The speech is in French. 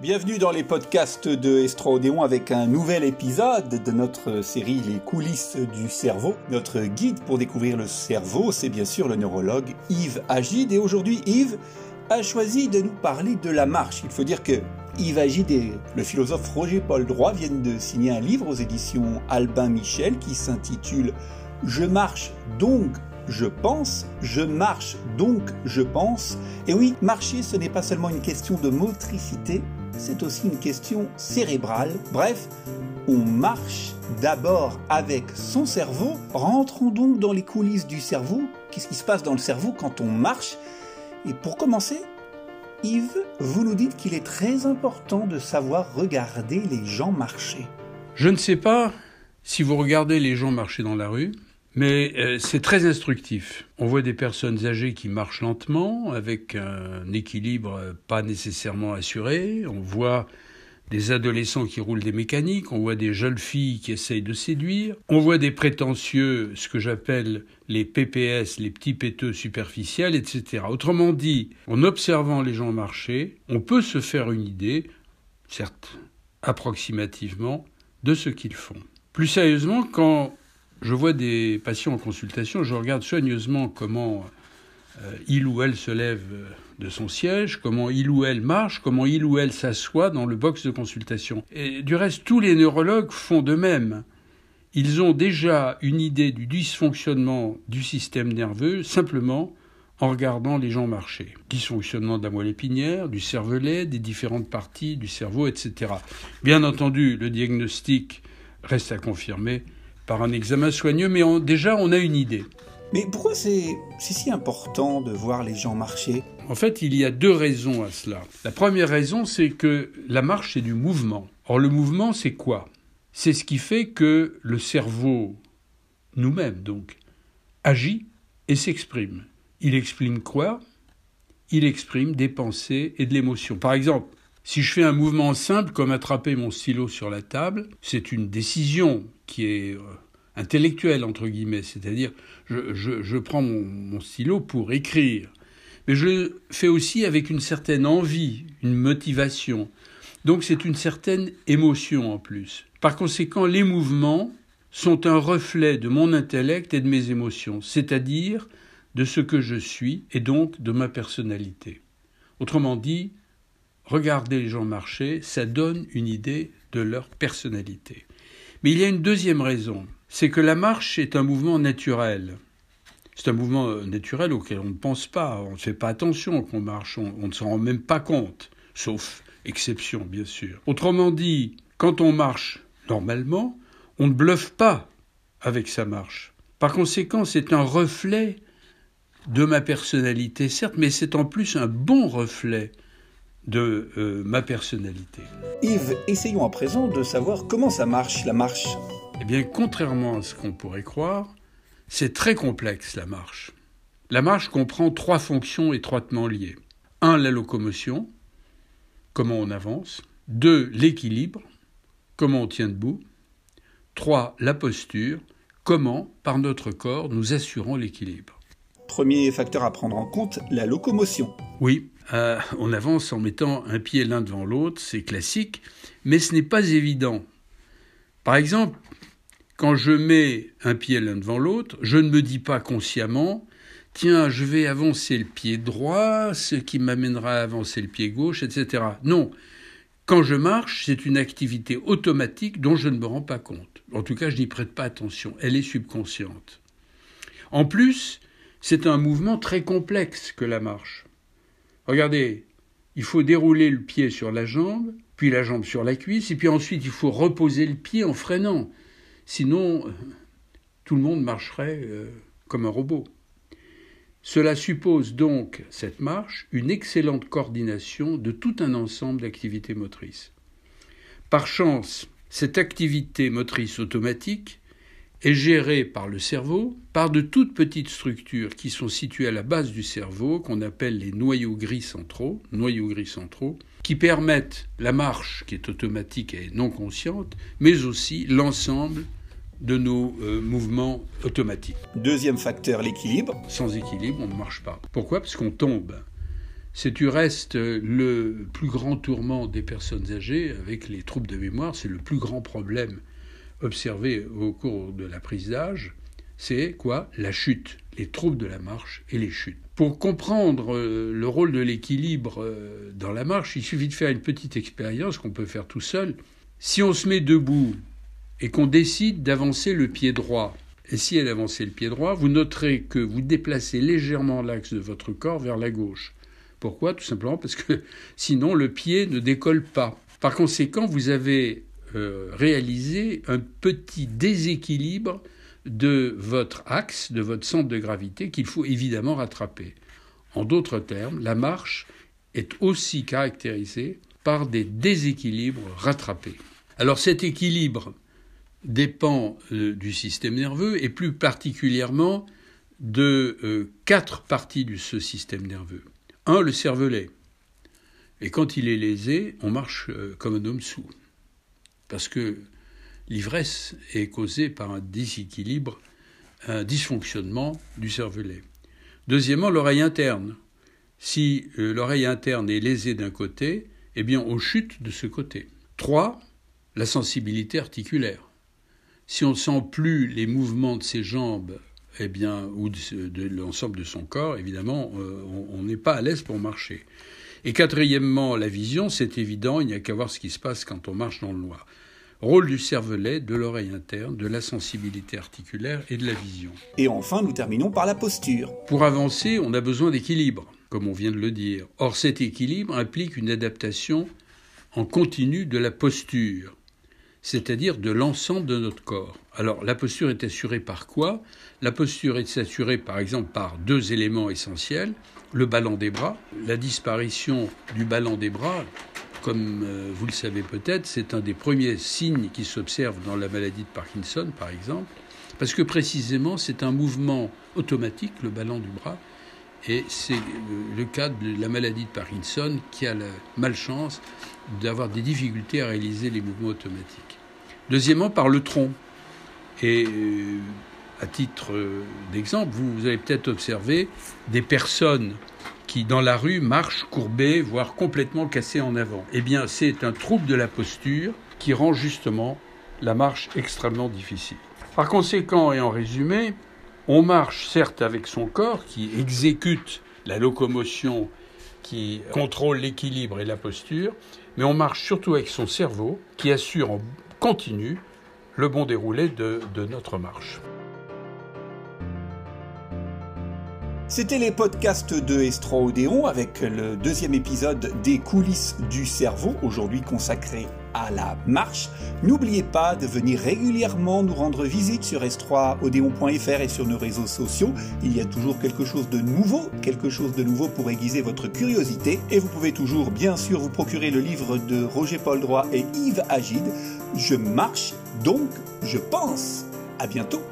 Bienvenue dans les podcasts de Estro avec un nouvel épisode de notre série Les coulisses du cerveau. Notre guide pour découvrir le cerveau, c'est bien sûr le neurologue Yves Agide. Et aujourd'hui, Yves a choisi de nous parler de la marche. Il faut dire que Yves Agide et le philosophe Roger Paul Droit viennent de signer un livre aux éditions Albin Michel qui s'intitule Je marche donc je pense, je marche donc je pense. Et oui, marcher, ce n'est pas seulement une question de motricité, c'est aussi une question cérébrale. Bref, on marche d'abord avec son cerveau. Rentrons donc dans les coulisses du cerveau. Qu'est-ce qui se passe dans le cerveau quand on marche? Et pour commencer, Yves, vous nous dites qu'il est très important de savoir regarder les gens marcher. Je ne sais pas si vous regardez les gens marcher dans la rue, mais euh, c'est très instructif. On voit des personnes âgées qui marchent lentement, avec un équilibre pas nécessairement assuré. On voit des adolescents qui roulent des mécaniques, on voit des jeunes filles qui essayent de séduire, on voit des prétentieux, ce que j'appelle les PPS, les petits péteux superficiels, etc. Autrement dit, en observant les gens marcher, on peut se faire une idée, certes approximativement, de ce qu'ils font. Plus sérieusement, quand je vois des patients en consultation, je regarde soigneusement comment euh, il ou elle se lève euh, de son siège, comment il ou elle marche, comment il ou elle s'assoit dans le box de consultation. Et du reste, tous les neurologues font de même. Ils ont déjà une idée du dysfonctionnement du système nerveux simplement en regardant les gens marcher. Dysfonctionnement de la moelle épinière, du cervelet, des différentes parties du cerveau, etc. Bien entendu, le diagnostic reste à confirmer par un examen soigneux, mais déjà on a une idée. Mais pourquoi c'est si important de voir les gens marcher? En fait, il y a deux raisons à cela. La première raison, c'est que la marche, c'est du mouvement. Or, le mouvement, c'est quoi? C'est ce qui fait que le cerveau, nous-mêmes donc, agit et s'exprime. Il exprime quoi? Il exprime des pensées et de l'émotion. Par exemple, si je fais un mouvement simple comme attraper mon stylo sur la table, c'est une décision qui est euh, intellectuelle, entre guillemets, c'est-à-dire je, prends mon, stylo pour écrire, mais je le fais aussi avec une certaine envie, une motivation. Donc c'est une certaine émotion en plus. Par conséquent, les mouvements sont un reflet de mon intellect et de mes émotions, c'est-à-dire de ce que je suis et donc de ma personnalité. Autrement dit, regarder les gens marcher, ça donne une idée de leur personnalité. Mais il y a une deuxième raison, c'est que la marche est un mouvement naturel. C'est un mouvement euh, naturel auquel on ne pense pas, on ne fait pas attention qu'on marche, on, ne s'en rend même pas compte, sauf exception bien sûr. Autrement dit, quand on marche normalement, on ne bluffe pas avec sa marche. Par conséquent, c'est un reflet de ma personnalité, certes, mais c'est en plus un bon reflet de euh, ma personnalité. Yves, essayons à présent de savoir comment ça marche, la marche. Eh bien, contrairement à ce qu'on pourrait croire, c'est très complexe la marche. La marche comprend trois fonctions étroitement liées. Un, la locomotion, comment on avance. Deux, l'équilibre, comment on tient debout. Trois, la posture, comment, par notre corps, nous assurons l'équilibre. Premier facteur à prendre en compte, la locomotion. Oui, euh, on avance en mettant un pied l'un devant l'autre, c'est classique, mais ce n'est pas évident. Par exemple, quand je mets un pied l'un devant l'autre, je ne me dis pas consciemment tiens, je vais avancer le pied droit, ce qui m'amènera à avancer le pied gauche, etc. Non. Quand je marche, c'est une activité automatique dont je ne me rends pas compte. En tout cas, je n'y prête pas attention. Elle est subconsciente. En plus, c'est un mouvement très complexe que la marche. Regardez, il faut dérouler le pied sur la jambe, puis la jambe sur la cuisse, et puis ensuite il faut reposer le pied en freinant. Sinon, euh, tout le monde marcherait euh, comme un robot. Cela suppose donc, cette marche, une excellente coordination de tout un ensemble d'activités motrices. Par chance, cette activité motrice automatique est gérée par le cerveau, par de toutes petites structures qui sont situées à la base du cerveau, qu'on appelle les noyaux gris centraux, noyaux gris centraux, qui permettent la marche qui est automatique et non consciente, mais aussi l'ensemble de nos euh, mouvements automatiques. Deuxième facteur, l'équilibre. Sans équilibre, on ne marche pas. Pourquoi? Parce qu'on tombe. C'est du reste le plus grand tourment des personnes âgées avec les troubles de mémoire. C'est le plus grand problème observé au cours de la prise d'âge. C'est quoi La chute, les troubles de la marche et les chutes. Pour comprendre euh, le rôle de l'équilibre euh, dans la marche, il suffit de faire une petite expérience qu'on peut faire tout seul. Si on se met debout et qu'on décide d'avancer le pied droit, et si elle avançait le pied droit, vous noterez que vous déplacez légèrement l'axe de votre corps vers la gauche. Pourquoi? Tout simplement parce que sinon le pied ne décolle pas. Par conséquent, vous avez euh, réalisé un petit déséquilibre de votre axe, de votre centre de gravité qu'il faut évidemment rattraper. En d'autres termes, la marche est aussi caractérisée par des déséquilibres rattrapés. Alors cet équilibre dépend euh, du système nerveux et plus particulièrement de euh, quatre parties de ce système nerveux. Un, le cervelet. Et quand il est lésé, on marche comme un homme sous. Parce que l'ivresse est causée par un déséquilibre, un dysfonctionnement du cervelet. Deuxièmement, l'oreille interne. Si l'oreille interne est lésée d'un côté, eh bien on chute de ce côté. Trois, la sensibilité articulaire si on ne sent plus les mouvements de ses jambes, eh bien, ou de, l'ensemble de son corps, évidemment, euh, on n'est pas à l'aise pour marcher. Et quatrièmement, la vision, c'est évident, il n'y a qu'à voir ce qui se passe quand on marche dans le noir. Rôle du cervelet, de l'oreille interne, de la sensibilité articulaire et de la vision. Et enfin, nous terminons par la posture. Pour avancer, on a besoin d'équilibre, comme on vient de le dire. Or, cet équilibre implique une adaptation en continu de la posture c'est-à-dire de l'ensemble de notre corps. Alors la posture est assurée par quoi? La posture est assurée par exemple par deux éléments essentiels, le ballon des bras, la disparition du ballon des bras, comme euh, vous le savez peut-être, c'est un des premiers signes qui s'observent dans la maladie de Parkinson par exemple, parce que précisément c'est un mouvement automatique, le ballon du bras, et c'est le cas de la maladie de Parkinson qui a la malchance d'avoir des difficultés à réaliser les mouvements automatiques. Deuxièmement, par le tronc. Et euh, à titre euh, d'exemple, vous, avez peut-être observé des personnes qui, dans la rue, marchent courbées, voire complètement cassées en avant. Eh bien, c'est un trouble de la posture qui rend justement la marche extrêmement difficile. Par conséquent, et en résumé, on marche certes avec son corps qui exécute la locomotion, qui contrôle l'équilibre et la posture, mais on marche surtout avec son cerveau qui assure en continue le bon déroulé de, notre marche. C'était les podcasts de Estro avec le deuxième épisode des coulisses du cerveau, aujourd'hui consacré à la marche. N'oubliez pas de venir régulièrement nous rendre visite sur s3odéon.fr et sur nos réseaux sociaux. Il y a toujours quelque chose de nouveau, quelque chose de nouveau pour aiguiser votre curiosité. Et vous pouvez toujours, bien sûr, vous procurer le livre de Roger Paul Droit et Yves Agide. Je marche, donc je pense. À bientôt.